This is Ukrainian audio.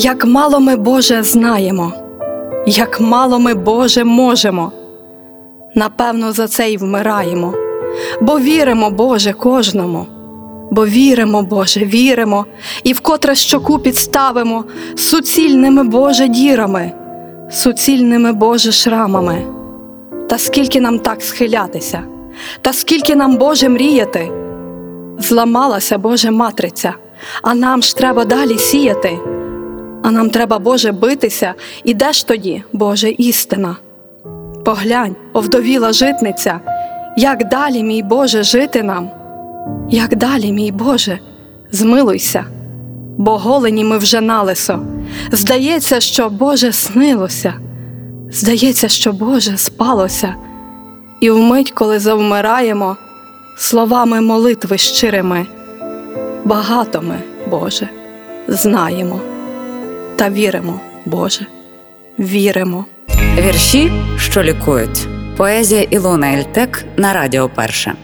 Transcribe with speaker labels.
Speaker 1: Як мало ми, Боже, знаємо, як мало ми, Боже, можемо. Напевно, за це й вмираємо, бо віримо, Боже, кожному, бо віримо, Боже, віримо, і вкотре щоку підставимо суцільними Боже дірами, суцільними Боже шрамами. Та скільки нам так схилятися, та скільки нам, Боже, мріяти, зламалася Боже матриця, а нам ж треба далі сіяти. А нам треба, Боже, битися, і де ж тоді, Боже, істина? Поглянь, овдовіла житниця, як далі, мій Боже, жити нам? Як далі, мій Боже, змилуйся, бо голені ми вже на лисо. Здається, що Боже снилося, здається, що Боже спалося, і вмить, коли завмираємо, словами молитви щирими, багато ми, Боже, знаємо та віримо, Боже, віримо.
Speaker 2: Вірші, що лікують. Поезія Ілона Ельтек на Радіо Перше.